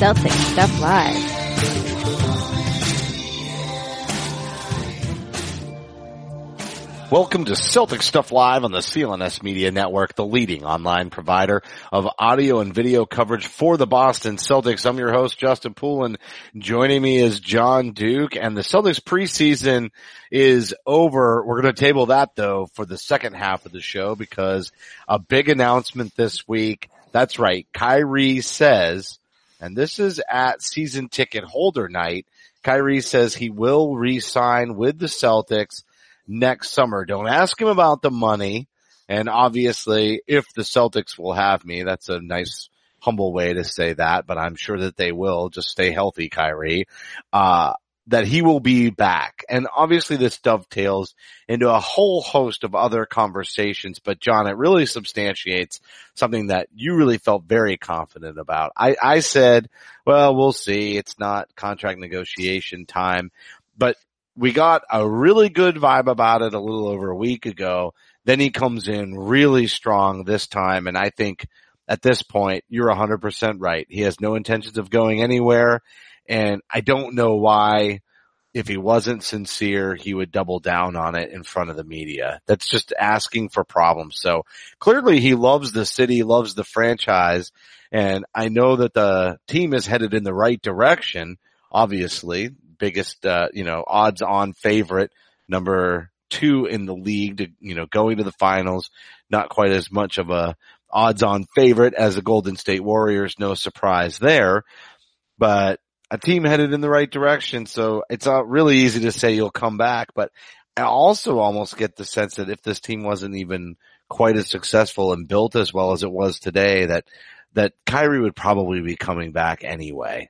Celtic Stuff Live. Welcome to Celtic Stuff Live on the CLNS Media Network, the leading online provider of audio and video coverage for the Boston Celtics. I'm your host, Justin Poulin. Joining me is Jon Duke and the Celtics preseason is over. We're going to table that though for the second half of the show because a big announcement this week. That's right. Kyrie says, and this is at season ticket holder night. Kyrie says he will re-sign with the Celtics next summer. Don't ask him about the money. And obviously, if the Celtics will have me, that's a nice, humble way to say that, but I'm sure that they will. Just stay healthy, Kyrie. Uh, that he will be back. And obviously this dovetails into a whole host of other conversations. But Jon, it really substantiates something that you really felt very confident about. I, I said, well, we'll see. It's not contract negotiation time, but we got a really good vibe about it a little over a week ago. Then he comes in really strong this time. And I think at this point, you're 100% right. He has no intentions of going anywhere. And I don't know why, if he wasn't sincere, he would double down on it in front of the media. That's just asking for problems. So clearly he loves the city, loves the franchise. And I know that the team is headed in the right direction. Obviously, biggest, uh, you know, odds on favorite, number two in the league to, you know, going to the finals. Not quite as much of a odds on favorite as the Golden State Warriors. No surprise there, but a team headed in the right direction. So it's not really easy to say you'll come back, but I also almost get the sense that if this team wasn't even quite as successful and built as well as it was today, that, that Kyrie would probably be coming back anyway.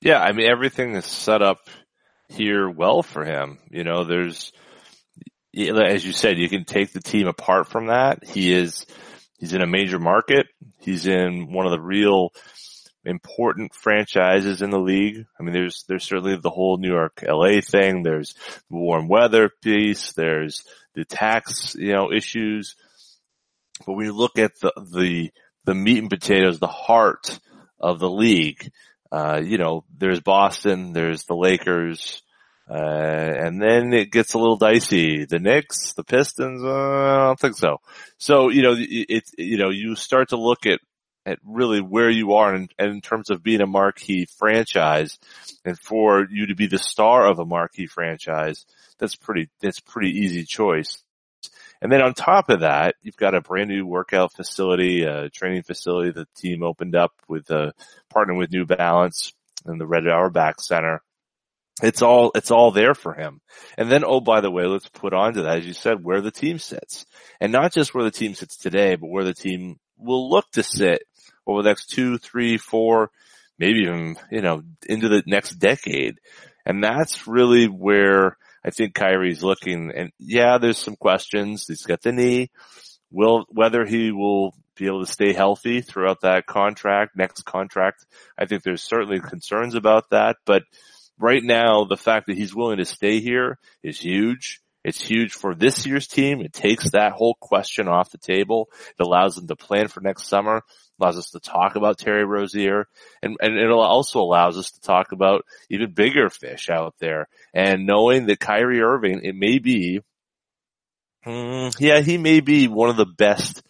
Yeah, I mean everything is set up here well for him. You know, there's as you said, you can take the team apart from that. He is he's in a major market. He's in one of the real important franchises in the league. I mean, there's there's certainly the whole New York LA thing. There's the warm weather piece. There's the tax, you know, issues. But when you look at the the the meat and potatoes, the heart of the league, uh, you know, there's Boston, there's the Lakers, uh, and then it gets a little dicey. The Knicks, the Pistons, uh, I don't think so. So, you know, it, you know, you start to look at, at really where you are and in, in terms of being a marquee franchise and for you to be the star of a marquee franchise, that's pretty, that's pretty easy choice. And then on top of that, you've got a brand new workout facility, a training facility the team opened up with uh, a partner with New Balance and the Red Auerbach Center. It's all, it's all there for him. And then, oh, by the way, let's put on to that, as you said, where the team sits. And not just where the team sits today, but where the team will look to sit over the next two, three, four, maybe even, you know, into the next decade. And that's really where I think Kyrie's looking and yeah, there's some questions. He's got the knee. Will, whether he will be able to stay healthy throughout that contract, next contract, I think there's certainly concerns about that. But right now, the fact that he's willing to stay here is huge. It's huge for this year's team. It takes that whole question off the table. It allows them to plan for next summer allows us to talk about Terry Rozier and, and it also allows us to talk about even bigger fish out there and knowing that Kyrie Irving, it may be, mm, yeah, he may be one of the best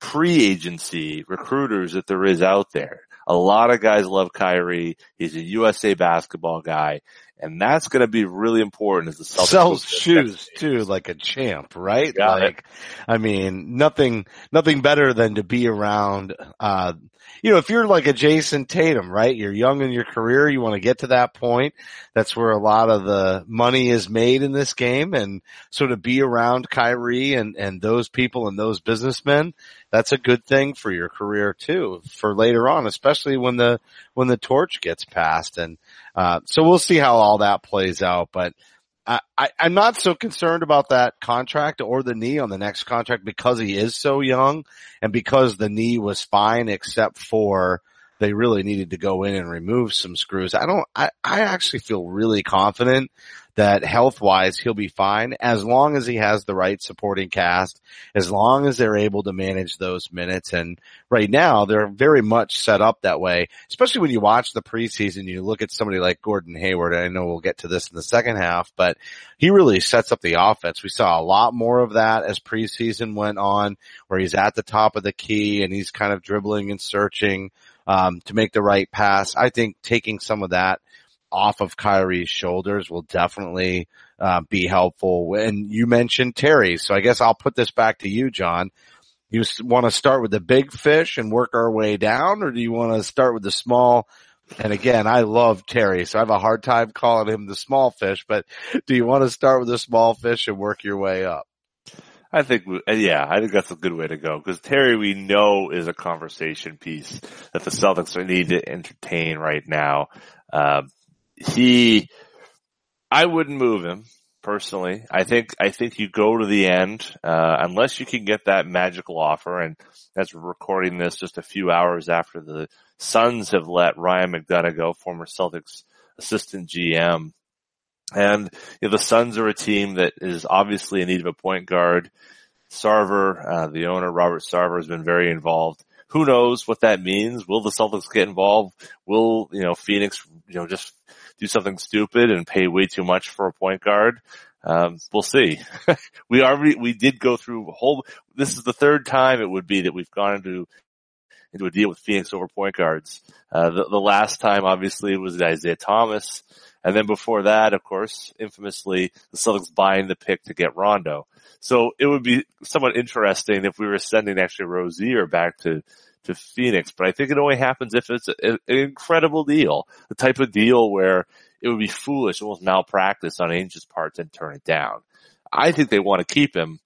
free-agency recruiters that there is out there. A lot of guys love Kyrie. He's a USA basketball guy. And that's going to be really important as the Celtics sells shoes too, like a champ, right? Got like, it. I mean, nothing, nothing better than to be around, uh, you know, if you're like a Jayson Tatum, right? You're young in your career. You want to get to that point. That's where a lot of the money is made in this game. And so to be around Kyrie and, and those people and those businessmen, that's a good thing for your career too, for later on, especially when the, when the torch gets passed. And, uh, so we'll see how all that plays out, but I, I, I'm not so concerned about that contract or the knee on the next contract because he is so young and because the knee was fine except for they really needed to go in and remove some screws. I don't, I, I actually feel really confident that health wise he'll be fine as long as he has the right supporting cast, as long as they're able to manage those minutes. And right now they're very much set up that way, especially when you watch the preseason, you look at somebody like Gordon Hayward. I know we'll get to this in the second half, but he really sets up the offense. We saw a lot more of that as preseason went on where he's at the top of the key and he's kind of dribbling and searching, um, to make the right pass. I think taking some of that off of Kyrie's shoulders will definitely uh, be helpful. And you mentioned Terry, so I guess I'll put this back to you, Jon. You want to start with the big fish and work our way down, or do you want to start with the small? And again, I love Terry, so I have a hard time calling him the small fish. But do you want to start with the small fish and work your way up? I think, yeah, I think that's a good way to go because Terry, we know is a conversation piece that the Celtics are need to entertain right now. Uh, he, I wouldn't move him personally. I think, I think you go to the end, uh, unless you can get that magical offer. And we're recording this just a few hours after the Suns have let Ryan McDonough go, former Celtics assistant GM. And you know, the Suns are a team that is obviously in need of a point guard. Sarver, uh, the owner, Robert Sarver, has been very involved. Who knows what that means? Will the Celtics get involved? Will, you know, Phoenix, you know, just do something stupid and pay way too much for a point guard. Um, we'll see. we already, we did go through a whole, this is the third time it would be that we've gone into, into a deal with Phoenix over point guards. Uh, the, the last time obviously was Isaiah Thomas. And then before that, of course, infamously, the Celtics buying the pick to get Rondo. So it would be somewhat interesting if we were sending actually Rozier back to to Phoenix, but I think it only happens if it's a, an incredible deal, the type of deal where it would be foolish, almost malpractice on Ainge's part to turn it down. I think they want to keep him,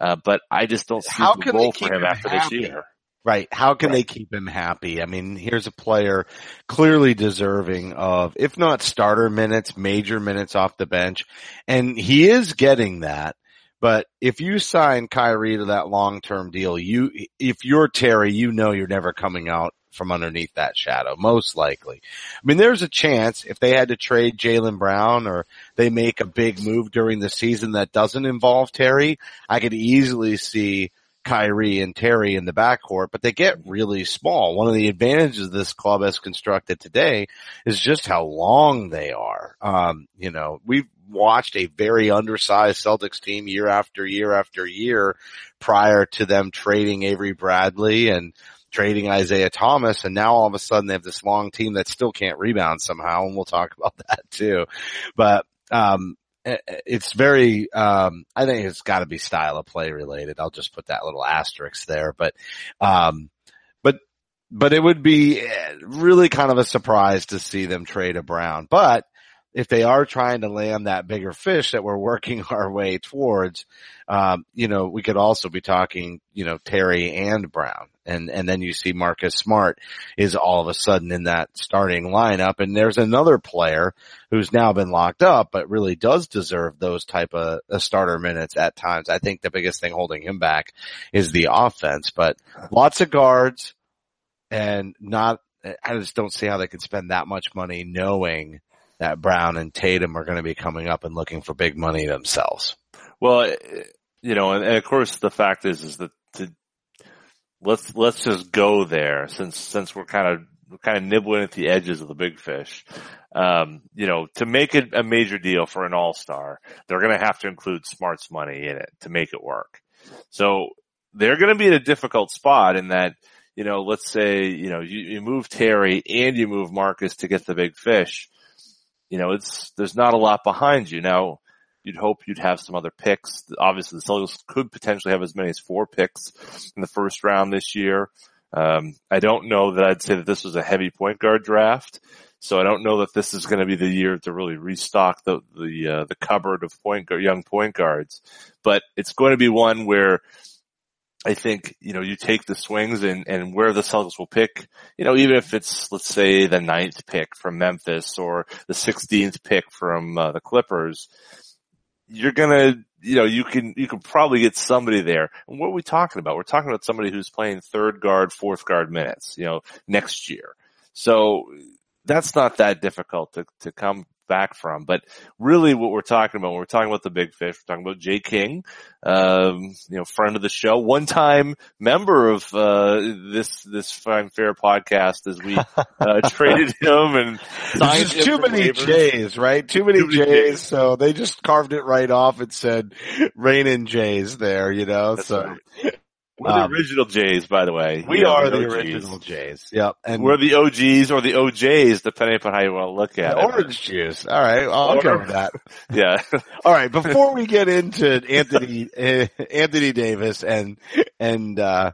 uh, but I just don't see How the role for him, him after happy? this year. Right. How can right. they keep him happy? I mean, here's a player clearly deserving of, if not starter minutes, major minutes off the bench. And he is getting that. But if you sign Kyrie to that long-term deal, you, if you're Terry, you know you're never coming out from underneath that shadow, most likely. I mean, there's a chance if they had to trade Jaylen Brown or they make a big move during the season that doesn't involve Terry, I could easily see Kyrie and Terry in the backcourt, but they get really small. One of the advantages this club has constructed today is just how long they are. Um, you know, we've watched a very undersized Celtics team year after year after year prior to them trading Avery Bradley and trading Isaiah Thomas. And now all of a sudden they have this long team that still can't rebound somehow. And we'll talk about that too. But, um, it's very um, I think it's got to be style of play related. I'll just put that little asterisk there, but um, but but it would be eh, really kind of a surprise to see them trade a Brown. But if they are trying to land that bigger fish that we're working our way towards, um, you know, we could also be talking, you know, Terry and Brown. And, and then you see Marcus Smart is all of a sudden in that starting lineup. And there's another player who's now been locked up, but really does deserve those type of uh, starter minutes at times. I think the biggest thing holding him back is the offense, but lots of guards and not, I just don't see how they could spend that much money knowing that Brown and Tatum are going to be coming up and looking for big money themselves. Well, you know, and, of course the fact is, is that to, let's, let's just go there since, since we're kind of, kind of nibbling at the edges of the big fish. Um, you know, to make it a major deal for an all-star, they're going to have to include Smart's money in it to make it work. So they're going to be in a difficult spot in that, you know, let's say, you know, you, you move Terry and you move Marcus to get the big fish you know, it's, there's not a lot behind you. Now, you'd hope you'd have some other picks. Obviously, the Celtics could potentially have as many as four picks in the first round this year. Um, I don't know that I'd say that this was a heavy point guard draft. So I don't know that this is going to be the year to really restock the the uh, the cupboard of point guard, young point guards. But it's going to be one where I think, you know, you take the swings and, and where the Celtics will pick, you know, even if it's, let's say the ninth pick from Memphis or the 16th pick from uh, the Clippers, you're gonna, you know, you can, you can probably get somebody there. And what are we talking about? We're talking about somebody who's playing third guard, fourth guard minutes, you know, next year. So that's not that difficult to, to come back from. But really what we're talking about, when we're talking about the big fish, we're talking about Jay King, um, you know, friend of the show, one time member of, uh, this, this fine fair podcast as we, uh, traded him and signed him too many. J's, right? Too many, too many J's, J's. So they just carved it right off and said rain and J's there, you know, That's so. Right. We're um, the original Jays, by the way. We are the, the original Jays. Yep. And we're the OGs or the OJs, depending upon how you want to look at it. Orange juice. All right. I'll with that. yeah. All right. Before we get into Anthony, Anthony Davis and, and, uh,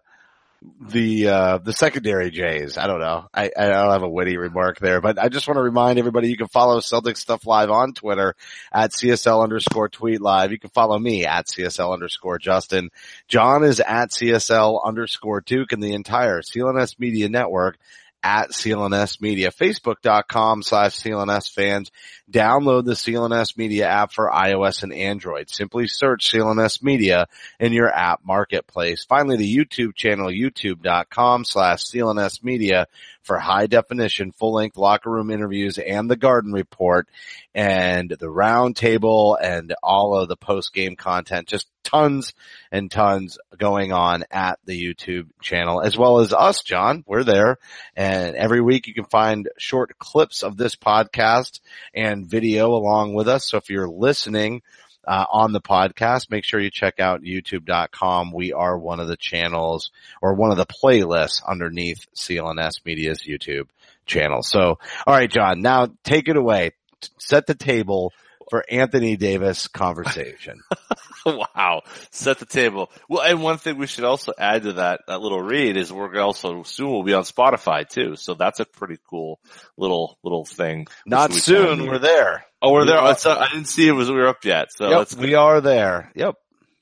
the uh the secondary Jays. I don't know. I, I don't have a witty remark there, but I just want to remind everybody you can follow Celtic Stuff Live on Twitter at CSL underscore tweet live. You can follow me at CSL underscore Justin. Jon is at CSL underscore Duke and the entire CLNS Media Network at CLNS Media, Facebook.com slash CLNS fans. Download the CLNS Media app for iOS and Android. Simply search CLNS Media in your app marketplace. Finally, the YouTube channel, youtube.com slash CLNS Media for high definition, full length locker room interviews and the garden report and the roundtable and all of the post game content. Just tons and tons going on at the YouTube channel as well as us, Jon. We're there and every week you can find short clips of this podcast and video along with us. So if you're listening, uh, on the podcast, make sure you check out youtube.com. We are one of the channels or one of the playlists underneath CLNS Media's YouTube channel. So, all right, Jon, now take it away. Set the table for Anthony Davis conversation. wow. Set the table. Well, and one thing we should also add to that, that little read is we're also soon we'll be on Spotify too. So that's a pretty cool little, little thing. Not soon. We're there. Oh, we're we there. I didn't see it was we were up yet. So yep, we are there. Yep.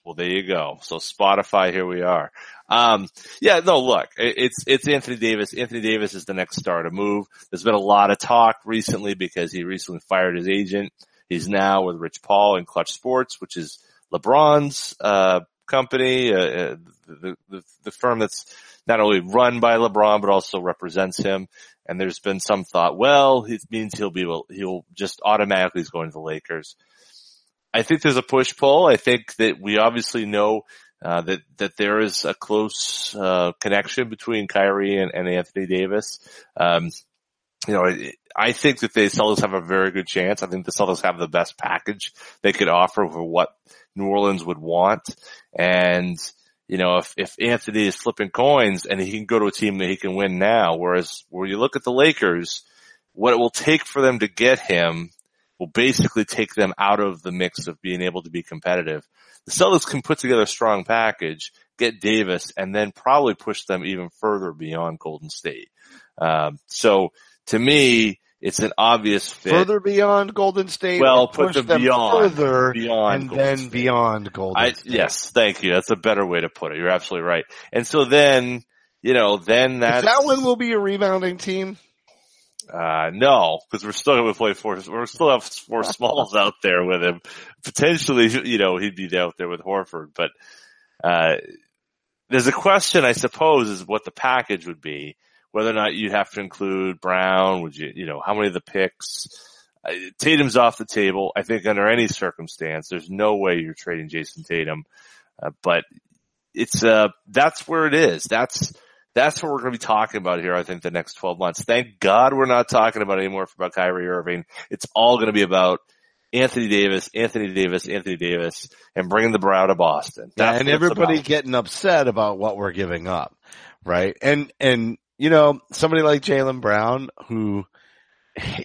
Well, there you go. So Spotify, here we are. Um, yeah, no, look, it's, it's Anthony Davis. Anthony Davis is the next star to move. There's been a lot of talk recently because he recently fired his agent. He's now with Rich Paul in Klutch Sports, which is LeBron's, uh, company, uh, uh, the, the, the firm that's not only run by LeBron, but also represents him. And there's been some thought, well, it means he'll be, he'll just automatically is going to the Lakers. I think there's a push pull. I think that we obviously know uh, that that there is a close uh, connection between Kyrie and, and Anthony Davis. Um, you know, I think that the Celtics have a very good chance. I think the Celtics have the best package they could offer for what New Orleans would want. And, you know, if, if Anthony is flipping coins and he can go to a team that he can win now, whereas where you look at the Lakers, what it will take for them to get him will basically take them out of the mix of being able to be competitive. The Celtics can put together a strong package, get Davis, and then probably push them even further beyond Golden State. Um, so to me, it's an obvious fit. Further beyond Golden State. Well, put them, them beyond, further beyond, and Golden then State. beyond Golden I, State. Yes, thank you. That's a better way to put it. You're absolutely right. And so then, you know, then that. That one will be a rebounding team. Uh, no, because we're still going to play four, we're still have four smalls out there with him. Potentially, you know, he'd be out there with Horford, but, uh, there's a question, I suppose, is what the package would be whether or not you have to include Brown, would you, you know, how many of the picks? Tatum's off the table. I think under any circumstance, there's no way you're trading Jayson Tatum. Uh, but it's, uh, that's where it is. That's, that's what we're going to be talking about here. I think the next 12 months. Thank God we're not talking about anymore about Kyrie Irving. It's all going to be about Anthony Davis, Anthony Davis, Anthony Davis, and bringing the brow to Boston. That's yeah, and everybody getting upset about what we're giving up, right? And and you know, somebody like Jaylen Brown who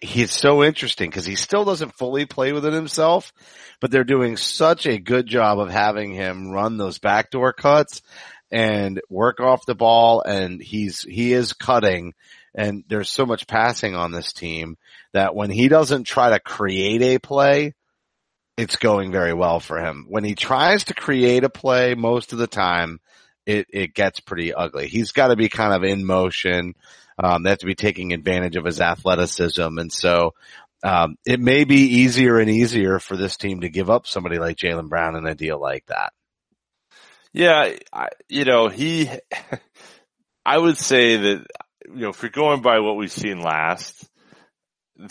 he's so interesting because he still doesn't fully play within himself, but they're doing such a good job of having him run those backdoor cuts and work off the ball and he's, he is cutting and there's so much passing on this team that when he doesn't try to create a play, it's going very well for him. When he tries to create a play most of the time, it, it gets pretty ugly. He's got to be kind of in motion. Um, they have to be taking advantage of his athleticism. And so, um, it may be easier and easier for this team to give up somebody like Jaylen Brown in a deal like that. Yeah. I, you know, he, I would say that, you know, if you're going by what we've seen last,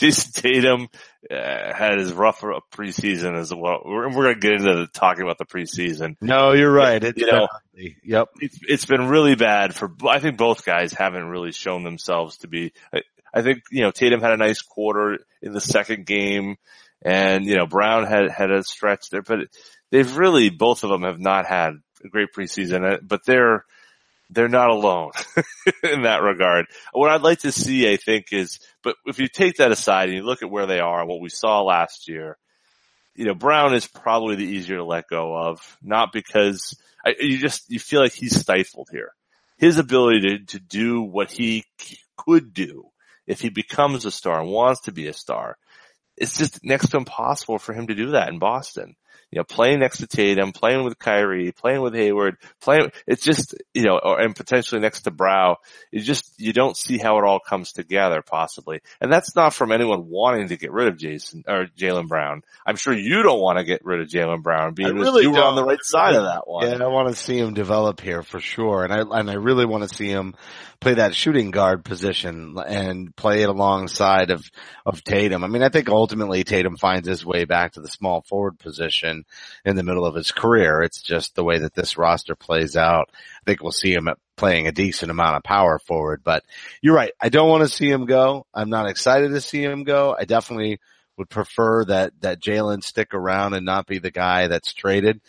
Jayson Tatum uh, had as rough a preseason as well. We're, we're going to get into the, talking about the preseason. No, you're right. It's, you know, yep. It's, it's been really bad for, I think both guys haven't really shown themselves to be, I, I think, you know, Tatum had a nice quarter in the second game and, you know, Brown had, had a stretch there, but they've really, both of them have not had a great preseason, uh, but they're, they're not alone in that regard. What I'd like to see, I think, is, but if you take that aside and you look at where they are what we saw last year, you know, Brown is probably the easier to let go of, not because I, you just, you feel like he's stifled here. His ability to, to do what he could do if he becomes a star and wants to be a star, it's just next to impossible for him to do that in Boston you know, playing next to Tatum, playing with Kyrie, playing with Hayward, playing, it's just, you know, or, and potentially next to Brow, you just, you don't see how it all comes together possibly. And that's not from anyone wanting to get rid of Jayson or Jaylen Brown. I'm sure you don't want to get rid of Jaylen Brown being really you were on the right side of that one. Yeah, I want to see him develop here for sure. And I, and I really want to see him play that shooting guard position and play it alongside of, of Tatum. I mean, I think ultimately Tatum finds his way back to the small forward position in the middle of his career. It's just the way that this roster plays out. I think we'll see him playing a decent amount of power forward, but you're right. I don't want to see him go. I'm not excited to see him go. I definitely would prefer that, that Jaylen stick around and not be the guy that's traded.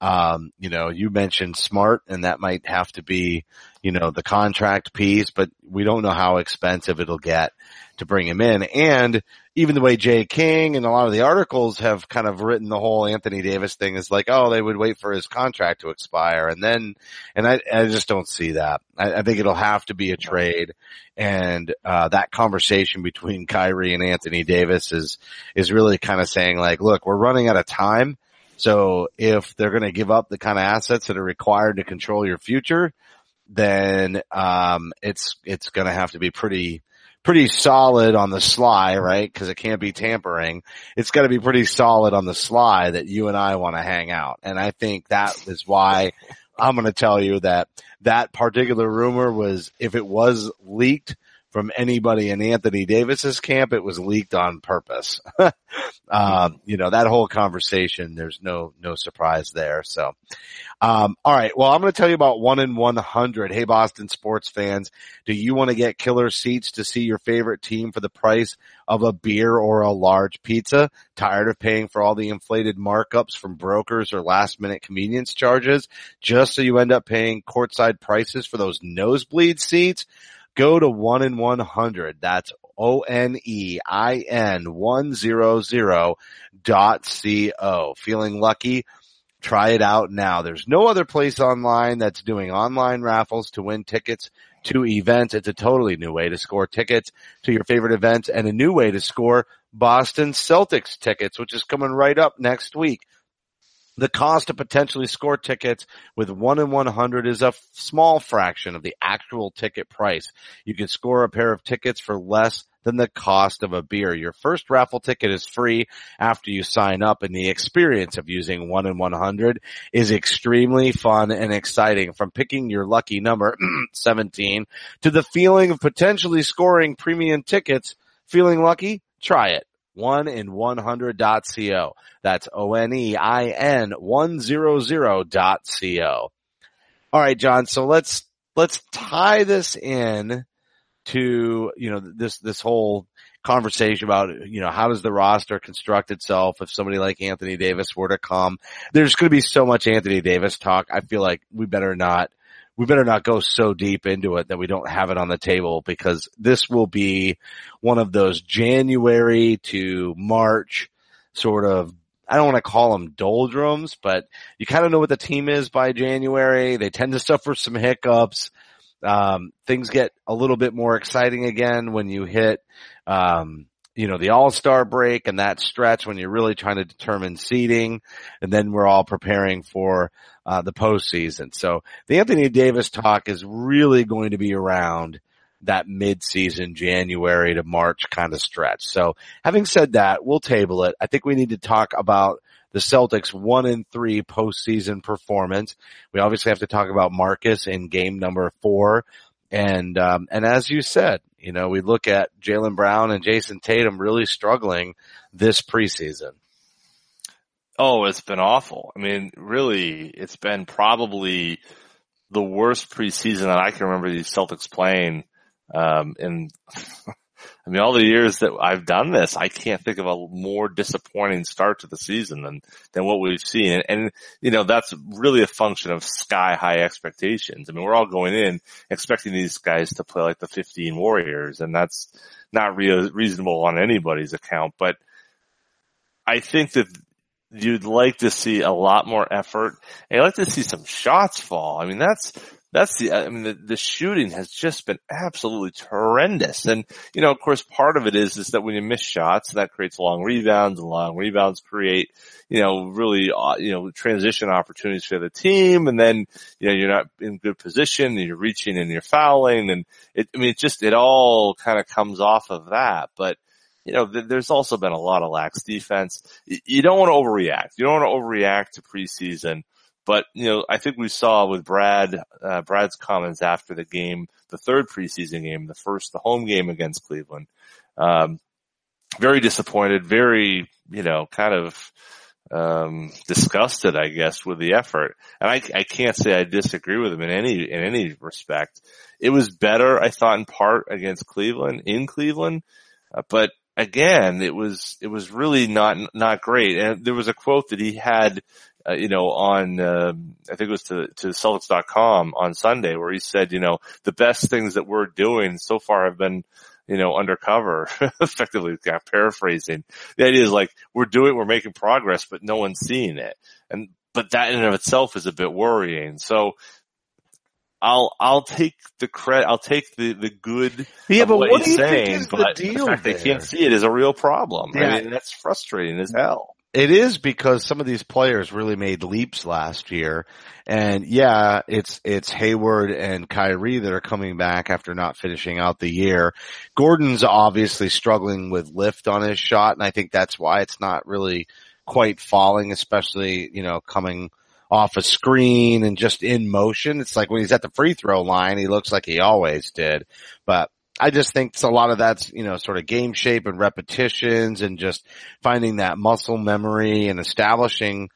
Um, you know, you mentioned smart and that might have to be, you know, the contract piece, but we don't know how expensive it'll get to bring him in. And even the way Jay King and a lot of the articles have kind of written the whole Anthony Davis thing is like, oh, they would wait for his contract to expire. And then, and I, I just don't see that. I, I think it'll have to be a trade. And, uh, that conversation between Kyrie and Anthony Davis is, is really kind of saying like, look, we're running out of time so if they're going to give up the kind of assets that are required to control your future, then um, it's it's going to have to be pretty pretty solid on the sly, right? Because it can't be tampering. It's got to be pretty solid on the sly that you and I want to hang out, and I think that is why I'm going to tell you that that particular rumor was if it was leaked from anybody in Anthony Davis's camp. It was leaked on purpose. um, you know, that whole conversation, there's no, no surprise there. So, um, all right. Well, I'm going to tell you about one in 100. Hey, Boston sports fans, do you want to get killer seats to see your favorite team for the price of a beer or a large pizza? Tired of paying for all the inflated markups from brokers or last minute convenience charges just so you end up paying courtside prices for those nosebleed seats? Go to one in 100. That's O-N-E-I-N 100 dot C-O. Feeling lucky? Try it out now. There's no other place online that's doing online raffles to win tickets to events. It's a totally new way to score tickets to your favorite events and a new way to score Boston Celtics tickets, which is coming right up next week. The cost to potentially score tickets with one in 100 is a f- small fraction of the actual ticket price. You can score a pair of tickets for less than the cost of a beer. Your first raffle ticket is free after you sign up and the experience of using one in 100 is extremely fun and exciting from picking your lucky number 17 to the feeling of potentially scoring premium tickets. Feeling lucky? Try it one in 100.co. That's O-N-E-I-N 100.co. All right, Jon. So let's, let's tie this in to, you know, this, this whole conversation about, you know, how does the roster construct itself if somebody like Anthony Davis were to come? There's going to be so much Anthony Davis talk. I feel like we better not we better not go so deep into it that we don't have it on the table because this will be one of those January to March sort of I don't want to call them doldrums, but you kind of know what the team is by January. They tend to suffer some hiccups. Um, things get a little bit more exciting again when you hit, um, you know, the all-star break and that stretch when you're really trying to determine seeding. And then we're all preparing for uh, the postseason. So the Anthony Davis talk is really going to be around that mid-season January to March kind of stretch. So having said that, we'll table it. I think we need to talk about the Celtics one in three postseason performance. We obviously have to talk about Marcus in game number four And, um, and as you said, you know, we look at Jaylen Brown and Jayson Tatum really struggling this preseason. Oh, it's been awful. I mean, really, it's been probably the worst preseason that I can remember these Celtics playing. Um, and I mean, all the years that I've done this, I can't think of a more disappointing start to the season than, than what we've seen. And, and, you know, that's really a function of sky high expectations. I mean, we're all going in expecting these guys to play like the 15 Warriors and that's not real, reasonable on anybody's account. But I think that you'd like to see a lot more effort. And I'd like to see some shots fall. I mean, that's, that's the, I mean, the, the shooting has just been absolutely horrendous. And, you know, of course, part of it is, is that when you miss shots, that creates long rebounds and long rebounds create, you know, really, uh, you know, transition opportunities for the team. And then, you know, you're not in good position and you're reaching and you're fouling. And it, I mean, it just, it all kind of comes off of that. But, you know, there's also been a lot of lax defense. You don't want to overreact. You don't want to overreact to preseason. But, you know, I think we saw with Brad, uh, Brad's comments after the game, the third preseason game, the first, the home game against Cleveland, um, very disappointed, very, you know, kind of, um, disgusted, I guess, with the effort. And I, I can't say I disagree with him in any, in any respect. It was better, I thought, in part against Cleveland, in Cleveland, uh, but again, it was, it was really not, not great. And there was a quote that he had, uh, you know, on, uh, I think it was to, to Celtics.com on Sunday where he said, you know, the best things that we're doing so far have been, you know, undercover, effectively paraphrasing. The idea is like, we're doing, we're making progress, but no one's seeing it. And, but that in and of itself is a bit worrying. So I'll I'll take the credit. I'll take the the good. Yeah, but what, what do you saying, think is the deal fact there? they can't see it is a real problem. Yeah. I mean, that's frustrating as hell. It is because some of these players really made leaps last year. And yeah, it's, it's Hayward and Kyrie that are coming back after not finishing out the year. Gordon's obviously struggling with lift on his shot. And I think that's why it's not really quite falling, especially, you know, coming off a screen and just in motion. It's like when he's at the free throw line, he looks like he always did. But I just think a lot of that's, you know, sort of game shape and repetitions and just finding that muscle memory and establishing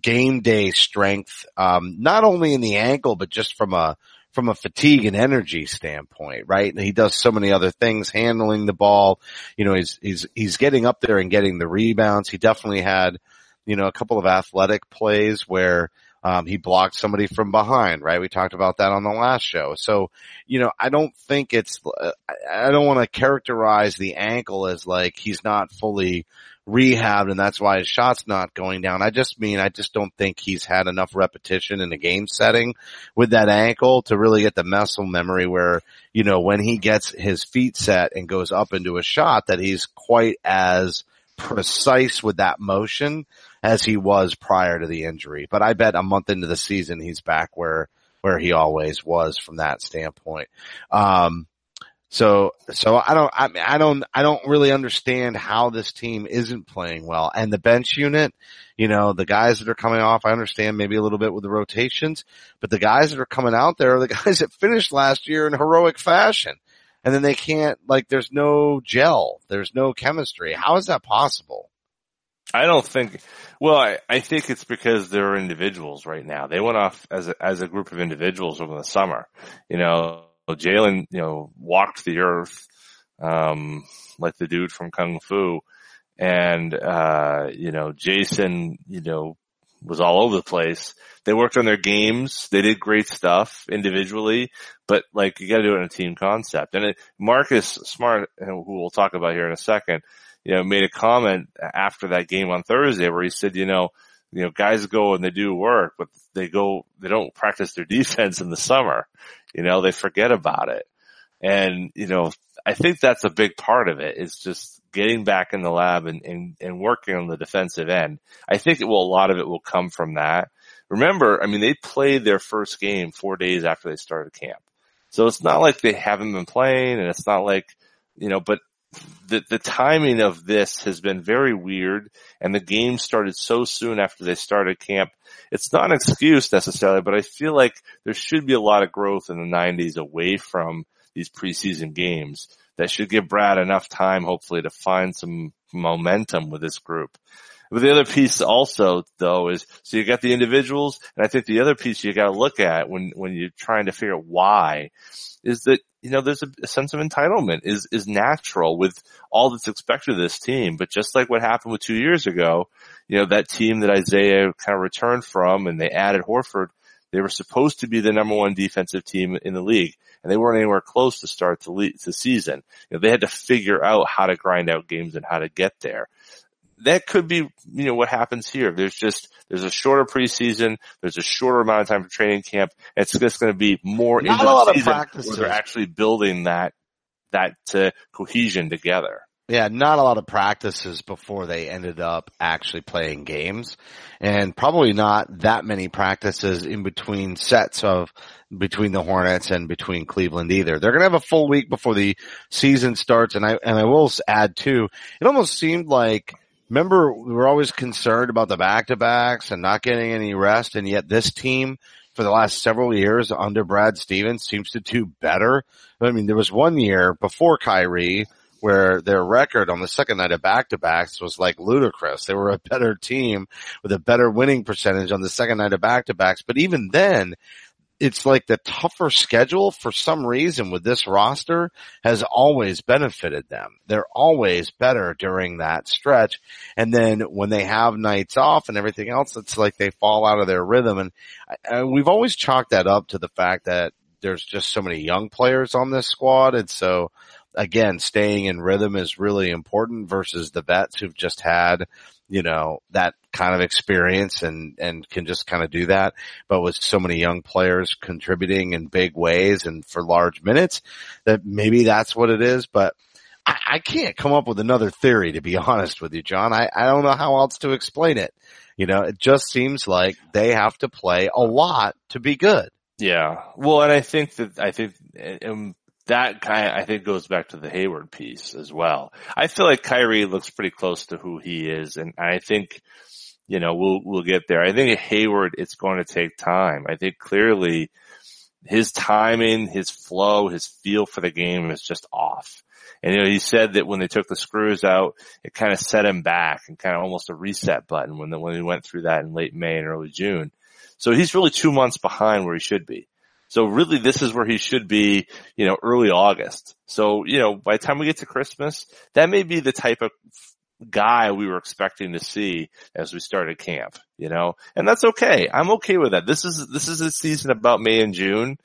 game day strength, um, not only in the ankle, but just from a, from a fatigue and energy standpoint, right? And he does so many other things, handling the ball. You know, he's, he's, he's getting up there and getting the rebounds. He definitely had, you know, a couple of athletic plays where, um, he blocked somebody from behind, right? We talked about that on the last show. So, you know, I don't think it's, uh, I don't want to characterize the ankle as like he's not fully rehabbed and that's why his shot's not going down. I just mean, I just don't think he's had enough repetition in the game setting with that ankle to really get the muscle memory where, you know, when he gets his feet set and goes up into a shot that he's quite as precise with that motion as he was prior to the injury. But I bet a month into the season he's back where where he always was from that standpoint. Um, so so I don't I, I don't I don't really understand how this team isn't playing well. And the bench unit, you know, the guys that are coming off, I understand maybe a little bit with the rotations, but the guys that are coming out there are the guys that finished last year in heroic fashion. And then they can't like there's no gel, there's no chemistry. How is that possible? I don't think. Well, I, I think it's because they're individuals right now. They went off as a, as a group of individuals over the summer. You know, Jaylen, you know, walked the earth, um, like the dude from Kung Fu, and uh, you know, Jayson, you know, was all over the place. They worked on their games. They did great stuff individually, but like you got to do it in a team concept. And it, Marcus Smart, who we'll talk about here in a second, you know, made a comment after that game on Thursday where he said, you know, you know, guys go and they do work, but they go, they don't practice their defense in the summer. You know, they forget about it. And, you know, I think that's a big part of it is just getting back in the lab and, and, and working on the defensive end. I think it will, a lot of it will come from that. Remember, I mean, they played their first game four days after they started camp. So it's not like they haven't been playing and it's not like, you know, but the, the timing of this has been very weird and the game started so soon after they started camp. It's not an excuse necessarily, but I feel like there should be a lot of growth in the nineties away from these preseason games that should give Brad enough time, hopefully, to find some momentum with this group. But the other piece also though is, so you got the individuals and I think the other piece you got to look at when, when you're trying to figure out why is that, you know, there's a, a, sense of entitlement is, is natural with all that's expected of this team. But just like what happened with two years ago, you know, that team that Isaiah kind of returned from and they added Horford, they were supposed to be the number one defensive team in the league and they weren't anywhere close to start the, le- the season. You know, they had to figure out how to grind out games and how to get there that could be, you know, what happens here. There's just, there's a shorter preseason. There's a shorter amount of time for training camp. It's just going to be more Not into the season practices. where they're actually building that, that uh, cohesion together. Yeah, not a lot of practices before they ended up actually playing games and probably not that many practices in between sets of between the Hornets and between Cleveland either. They're going to have a full week before the season starts and I, and I will add too, it almost seemed like remember we were always concerned about the back to backs and not getting any rest. And yet this team for the last several years under Brad Stevens seems to do better. I mean, there was one year before Kyrie where their record on the second night of back to backs was like ludicrous. They were a better team with a better winning percentage on the second night of back to backs. But even then, it's like the tougher schedule for some reason with this roster has always benefited them. They're always better during that stretch. And then when they have nights off and everything else, it's like they fall out of their rhythm. And, and we've always chalked that up to the fact that there's just so many young players on this squad. And so again, staying in rhythm is really important versus the vets who've just had, you know, that kind of experience and, and can just kind of do that. But with so many young players contributing in big ways and for large minutes that maybe that's what it is. But I, I can't come up with another theory to be honest with you, Jon. I, I don't know how else to explain it. You know, it just seems like they have to play a lot to be good. Yeah. Well, and I think that, I think, and that of, I think goes back to the Hayward piece as well. I feel like Kyrie looks pretty close to who he is. And I think, you know, we'll, we'll get there. I think Hayward, it's going to take time. I think clearly his timing, his flow, his feel for the game is just off. And you know, he said that when they took the screws out, it kind of set him back and kind of almost a reset button when the, when he went through that in late May and early June. So he's really two months behind where he should be. So really this is where he should be, you know, early August. So, you know, by the time we get to Christmas, that may be the type of guy we were expecting to see as we started camp, you know, and that's okay. I'm okay with that. This is, this is a season about May and June,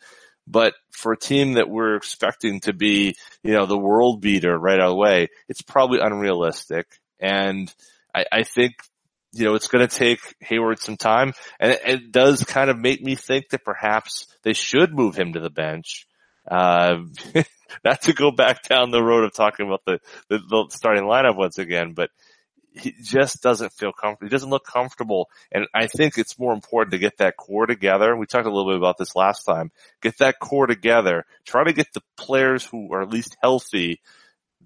but for a team that we're expecting to be, you know, the world beater right out of the way, it's probably unrealistic. And I, I think you know, it's going to take Hayward some time and it, it, does kind of make me think that perhaps they should move him to the bench. Uh, not to go back down the road of talking about the, the, the, starting lineup once again, but he just doesn't feel comfortable. He doesn't look comfortable. And I think it's more important to get that core together. We talked a little bit about this last time. Get that core together. Try to get the players who are at least healthy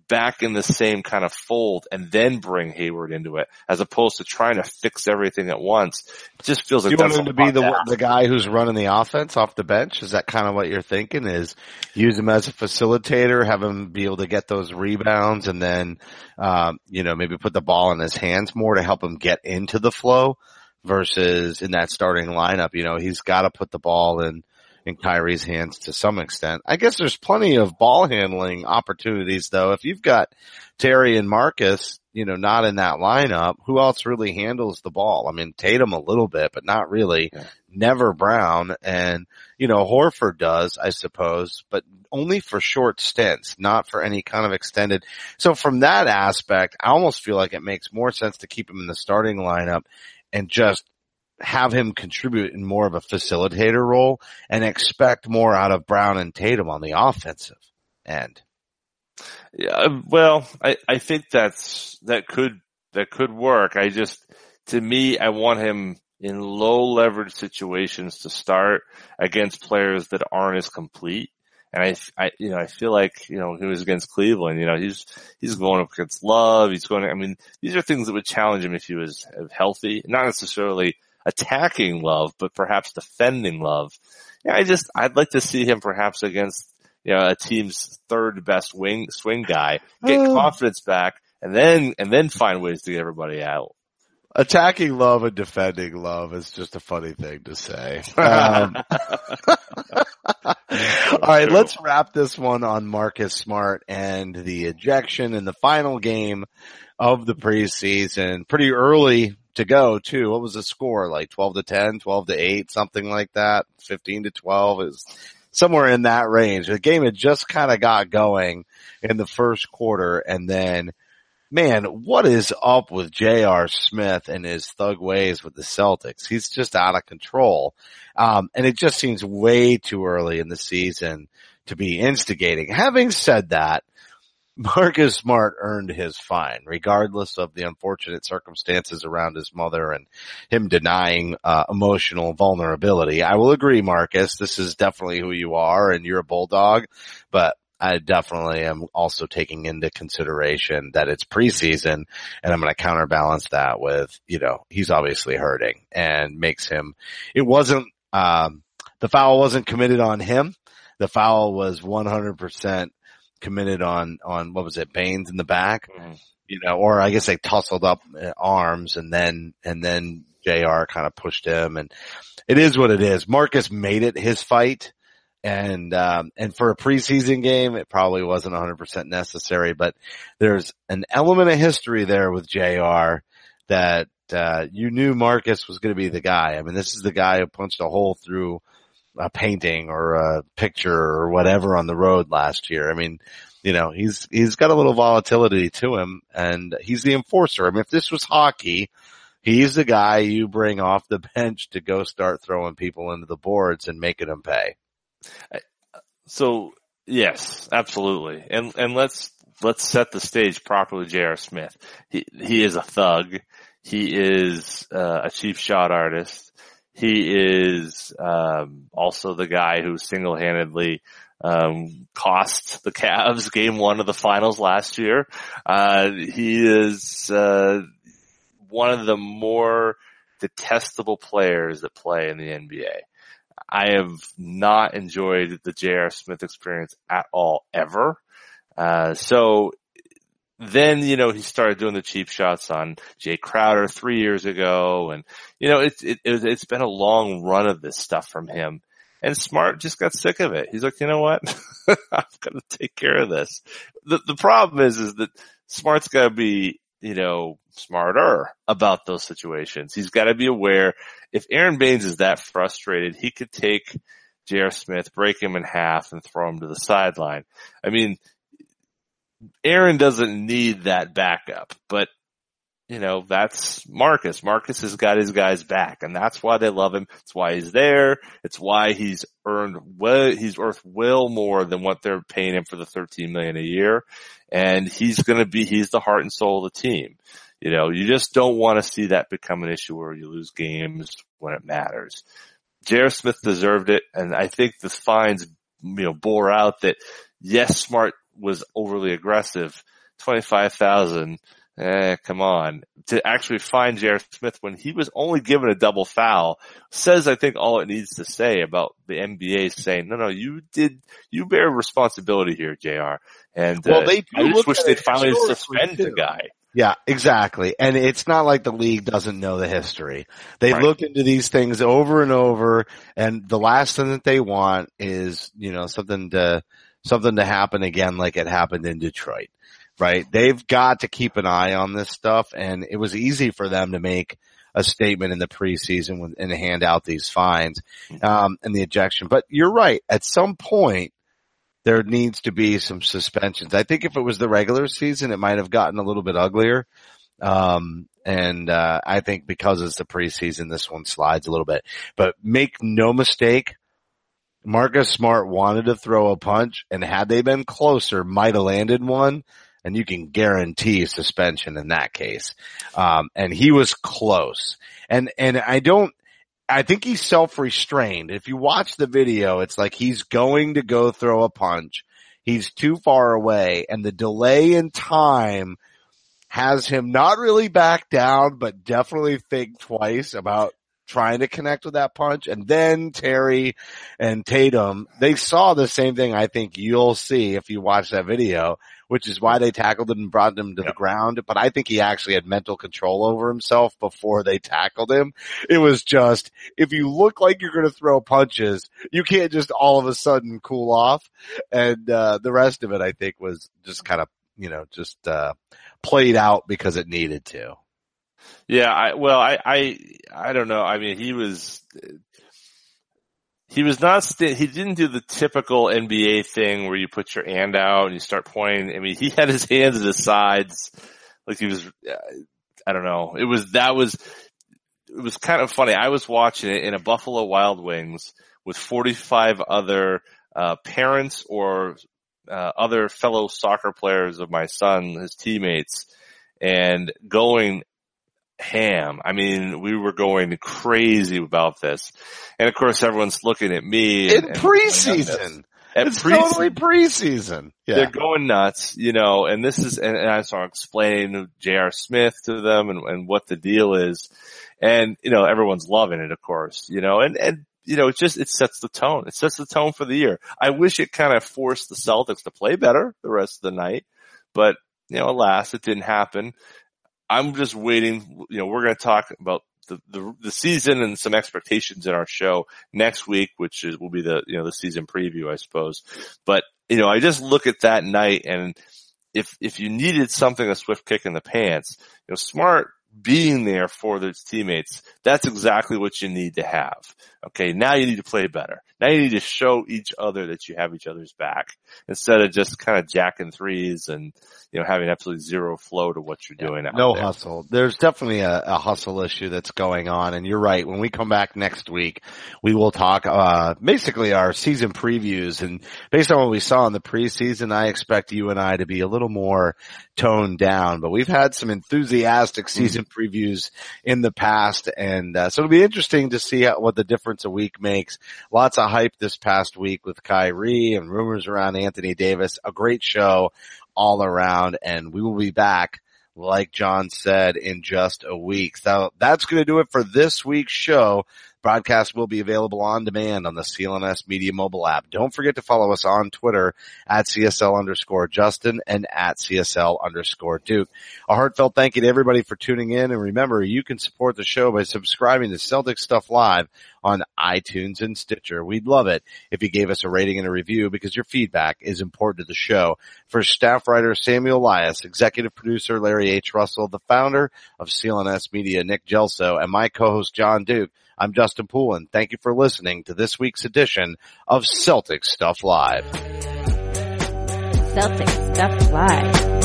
back in the same kind of fold and then bring Hayward into it, as opposed to trying to fix everything at once. It just feels like you want him to be the the guy who's running the offense off the bench. Is that kind of what you're thinking? Is use him as a facilitator, have him be able to get those rebounds, and then um, you know maybe put the ball in his hands more to help him get into the flow versus in that starting lineup. You know he's got to put the ball in in Kyrie's hands to some extent. I guess there's plenty of ball handling opportunities though. If you've got Terry and Marcus, you know, not in that lineup, who else really handles the ball? I mean, Tatum a little bit, but not really. Yeah. Never Brown and, you know, Horford does, I suppose, but only for short stints, not for any kind of extended. So from that aspect, I almost feel like it makes more sense to keep him in the starting lineup and just have him contribute in more of a facilitator role and expect more out of Brown and Tatum on the offensive end. Yeah, well, I, I think that's, that could, that could work. I just, to me, I want him in low leverage situations to start against players that aren't as complete. And I, I, you know, I feel like, you know, he was against Cleveland, you know, he's, he's going up against Love. He's going, I mean, these are things that would challenge him if he was healthy, not necessarily attacking Love, but perhaps defending Love. Yeah, I just, I'd like to see him perhaps against, you know, a team's third best wing, swing guy, get oh. confidence back and then, and then find ways to get everybody out attacking love and defending love is just a funny thing to say. Um, all right, let's wrap this one on Marcus Smart and the ejection in the final game of the preseason. Pretty early to go too. What was the score? Like 12 to 10, 12 to 8, something like that. 15 to 12 is somewhere in that range. The game had just kind of got going in the first quarter and then man, what is up with J.R. Smith and his thug ways with the Celtics? He's just out of control. Um, and it just seems way too early in the season to be instigating. Having said that, Marcus Smart earned his fine, regardless of the unfortunate circumstances around his mother and him denying uh, emotional vulnerability. I will agree, Marcus. This is definitely who you are, and you're a bulldog. But I definitely am also taking into consideration that it's preseason and I'm going to counterbalance that with, you know, he's obviously hurting and makes him, it wasn't, um, the foul wasn't committed on him. The foul was 100% committed on, on what was it, Baynes in the back, mm-hmm. you know, or I guess they tussled up uh, arms and then, and then JR kind of pushed him and it is what it is. Marcus made it his fight and um, and for a preseason game, it probably wasn't 100% necessary. But there's an element of history there with Jr. that uh, you knew Marcus was going to be the guy. I mean, this is the guy who punched a hole through a painting or a picture or whatever on the road last year. I mean, you know, he's he's got a little volatility to him, and he's the enforcer. I mean, if this was hockey. He's the guy you bring off the bench to go start throwing people into the boards and making them pay. So yes, absolutely. And, and let's, let's set the stage properly. J.R. Smith. He, he is a thug. He is uh, a cheap shot artist. He is um, also the guy who single-handedly um, cost the Cavs game one of the finals last year. Uh, he is uh, one of the more detestable players that play in the NBA. I have not enjoyed the J.R. Smith experience at all ever. Uh, so then, you know, he started doing the cheap shots on Jae Crowder three years ago. And, you know, it's, it, it's been a long run of this stuff from him. And Smart just got sick of it. He's like, you know what? I'm going to take care of this. The, the problem is, is that Smart's got to be you know, smarter about those situations. He's got to be aware if Aron Baynes is that frustrated, he could take J.R. Smith, break him in half and throw him to the sideline. I mean, Aron doesn't need that backup, but you know, that's Marcus. Marcus has got his guys back and that's why they love him. It's why he's there. It's why he's earned well, he's worth well more than what they're paying him for the 13 million a year. And he's going to be, he's the heart and soul of the team. You know, you just don't want to see that become an issue where you lose games when it matters. J.R. Smith deserved it. And I think the fines, you know, bore out that yes, Smart was overly aggressive. 25,000 Eh, come on. To actually find J.R. Smith when he was only given a double foul says, I think, all it needs to say about the NBA saying, no, no, you did, you bear responsibility here, JR. And well, uh, they I just wish they'd finally suspend the guy. Yeah, exactly. And it's not like the league doesn't know the history. They right. look into these things over and over and the last thing that they want is, you know, something to, something to happen again like it happened in Detroit right? They've got to keep an eye on this stuff and it was easy for them to make a statement in the preseason and hand out these fines, um, and the ejection. But you're right. At some point, there needs to be some suspensions. I think if it was the regular season, it might have gotten a little bit uglier. Um, and, uh, I think because it's the preseason, this one slides a little bit, but make no mistake. Marcus Smart wanted to throw a punch and had they been closer, might have landed one and you can guarantee suspension in that case. Um, and he was close. And, and I don't, I think he's self-restrained. If you watch the video, it's like he's going to go throw a punch. He's too far away and the delay in time has him not really back down, but definitely think twice about trying to connect with that punch. And then Terry and Tatum, they saw the same thing I think you'll see if you watch that video, which is why they tackled him and brought him to yep. the ground. But I think he actually had mental control over himself before they tackled him. It was just, if you look like you're going to throw punches, you can't just all of a sudden cool off. And, uh, the rest of it I think was just kind of, you know, just, uh, played out because it needed to. Yeah, I, well, I, I, I don't know. I mean, he was, he was not, st- he didn't do the typical NBA thing where you put your hand out and you start pointing. I mean, he had his hands at his sides, like he was, I don't know. It was, that was, it was kind of funny. I was watching it in a Buffalo Wild Wings with 45 other, uh, parents or, uh, other fellow soccer players of my son, his teammates, and going ham. I mean, we were going crazy about this. And of course everyone's looking at me. In and, preseason. And it's pre- totally preseason. Yeah. They're going nuts, you know, and this is, and, and I started explaining J.R. Smith to them and, and what the deal is. And, you know, everyone's loving it, of course, you know, and, and, you know, it just, it sets the tone. It sets the tone for the year. I wish it kind of forced the Celtics to play better the rest of the night, but, you know, alas, it didn't happen. I'm just waiting. You know, we're going to talk about the, the, the season and some expectations in our show next week, which is, will be the, you know, the season preview, I suppose. But, you know, I just look at that night and if, if you needed something, a swift kick in the pants, you know, smart being there for those teammates, that's exactly what you need to have. Okay. Now you need to play better. Now you need to show each other that you have each other's back instead of just kind of jacking threes and, you know, having absolutely zero flow to what you're doing. no there. hustle. There's definitely a, a, hustle issue that's going on. And you're right. When we come back next week, we will talk, uh, basically our season previews and based on what we saw in the preseason, I expect you and I to be a little more toned down, but we've had some enthusiastic mm-hmm. season previews in the past. And, uh, so it'll be interesting to see how, what the difference a week makes. Lots of hype this past week with Kyrie and rumors around Anthony Davis. A great show all around and we will be back like Jon said in just a week. So that's going to do it for this week's show. Broadcast will be available on demand on the CLNS Media mobile app. Don't forget to follow us on Twitter at CSL underscore Justin and at CSL underscore Duke. A heartfelt thank you to everybody for tuning in. And remember, you can support the show by subscribing to Celtic Stuff Live on iTunes and Stitcher. We'd love it if you gave us a rating and a review because your feedback is important to the show. For staff writer Samuel Elias, executive producer Larry H. Russell, the founder of CLNS Media, Nick Gelso, and my co-host Jon Duke, I'm Justin Poulin. Thank you for listening to this week's edition of Celtic Stuff Live. Celtic Stuff Live.